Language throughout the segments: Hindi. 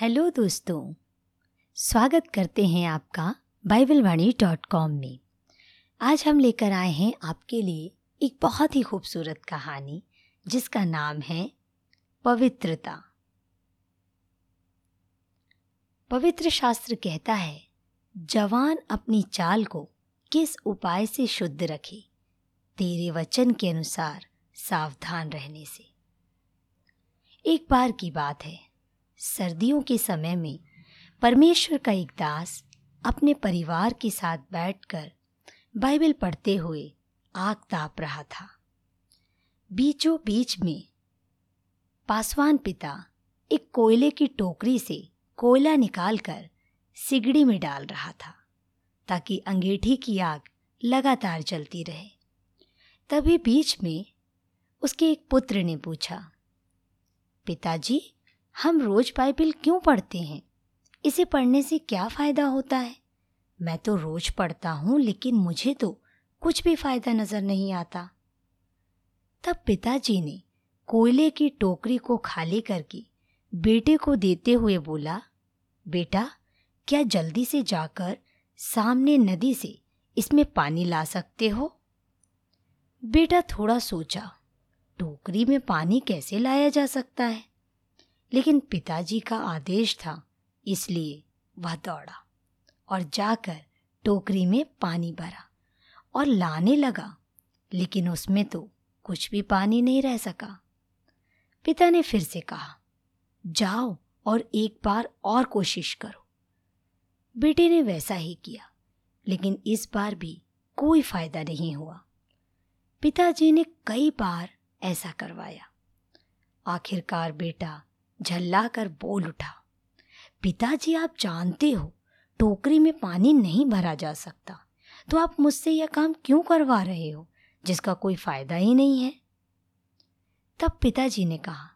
हेलो दोस्तों, स्वागत करते हैं आपका बाइबल वाणी डॉट कॉम में। आज हम लेकर आए हैं आपके लिए एक बहुत ही खूबसूरत कहानी, जिसका नाम है पवित्रता। पवित्र शास्त्र कहता है, जवान अपनी चाल को किस उपाय से शुद्ध रखे? तेरे वचन के अनुसार सावधान रहने से। एक बार की बात है सर्दियों के समय में परमेश्वर का एक दास अपने परिवार के साथ बैठकर बाइबल पढ़ते हुए आग ताप रहा था। बीचों बीच में पासवान पिता एक कोयले की टोकरी से कोयला निकालकर सिगड़ी में डाल रहा था ताकि अंगीठी की आग लगातार जलती रहे। तभी बीच में उसके एक पुत्र ने पूछा, पिताजी हम रोज बाइबल क्यों पढ़ते हैं? इसे पढ़ने से क्या फ़ायदा होता है? मैं तो रोज पढ़ता हूँ, लेकिन मुझे तो कुछ भी फ़ायदा नज़र नहीं आता। तब पिताजी ने कोयले की टोकरी को खाली करके बेटे को देते हुए बोला, बेटा, क्या जल्दी से जाकर सामने नदी से इसमें पानी ला सकते हो? बेटा थोड़ा सोचा, टोकरी में पानी कैसे लाया जा सकता है? लेकिन पिताजी का आदेश था, इसलिए वह दौड़ा और जाकर टोकरी में पानी भरा और लाने लगा, लेकिन उसमें तो कुछ भी पानी नहीं रह सका। पिता ने फिर से कहा, जाओ और एक बार और कोशिश करो। बेटे ने वैसा ही किया, लेकिन इस बार भी कोई फ़ायदा नहीं हुआ। पिताजी ने कई बार ऐसा करवाया। आखिरकार बेटा झल्ला कर बोल उठा, पिताजी, आप जानते हो, टोकरी में पानी नहीं भरा जा सकता। तो आप मुझसे यह काम क्यों करवा रहे हो, जिसका कोई फ़ायदा ही नहीं है? तब पिताजी ने कहा,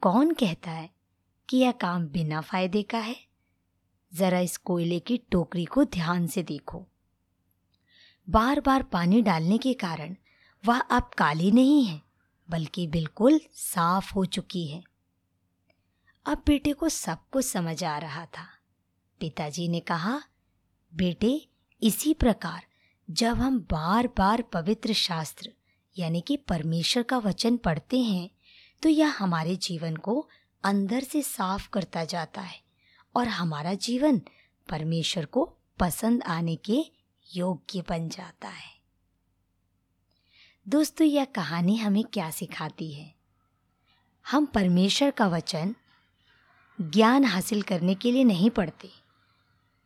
कौन कहता है कि यह काम बिना फ़ायदे का है? जरा इस कोयले की टोकरी को ध्यान से देखो। बार बार पानी डालने के कारण वह अब काली नहीं है, बल्कि बिल्कुल साफ़ हो चुकी है। अब बेटे को सब कुछ समझ आ रहा था। पिताजी ने कहा, बेटे, इसी प्रकार, जब हम बार बार पवित्र शास्त्र, यानी कि परमेश्वर का वचन पढ़ते हैं तो यह हमारे जीवन को अंदर से साफ़ करता जाता है और हमारा जीवन परमेश्वर को पसंद आने के योग्य बन जाता है। दोस्तों, यह कहानी हमें क्या सिखाती है? हम परमेश्वर का वचन ज्ञान हासिल करने के लिए नहीं पढ़ते।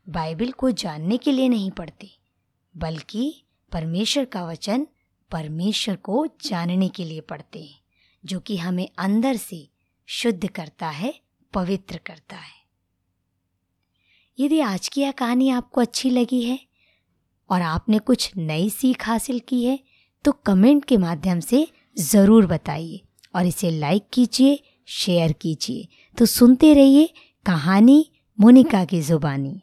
बाइबल को जानने के लिए नहीं पढ़ते, बल्कि परमेश्वर का वचन परमेश्वर को जानने के लिए पढ़ते हैं, जो कि हमें अंदर से शुद्ध करता है, पवित्र करता है। यदि आज की यह कहानी आपको अच्छी लगी है और आपने कुछ नई सीख हासिल की है तो कमेंट के माध्यम से ज़रूर बताइए और इसे लाइक कीजिए शेयर कीजिए। तो सुनते रहिए कहानी मोनिका की ज़ुबानी।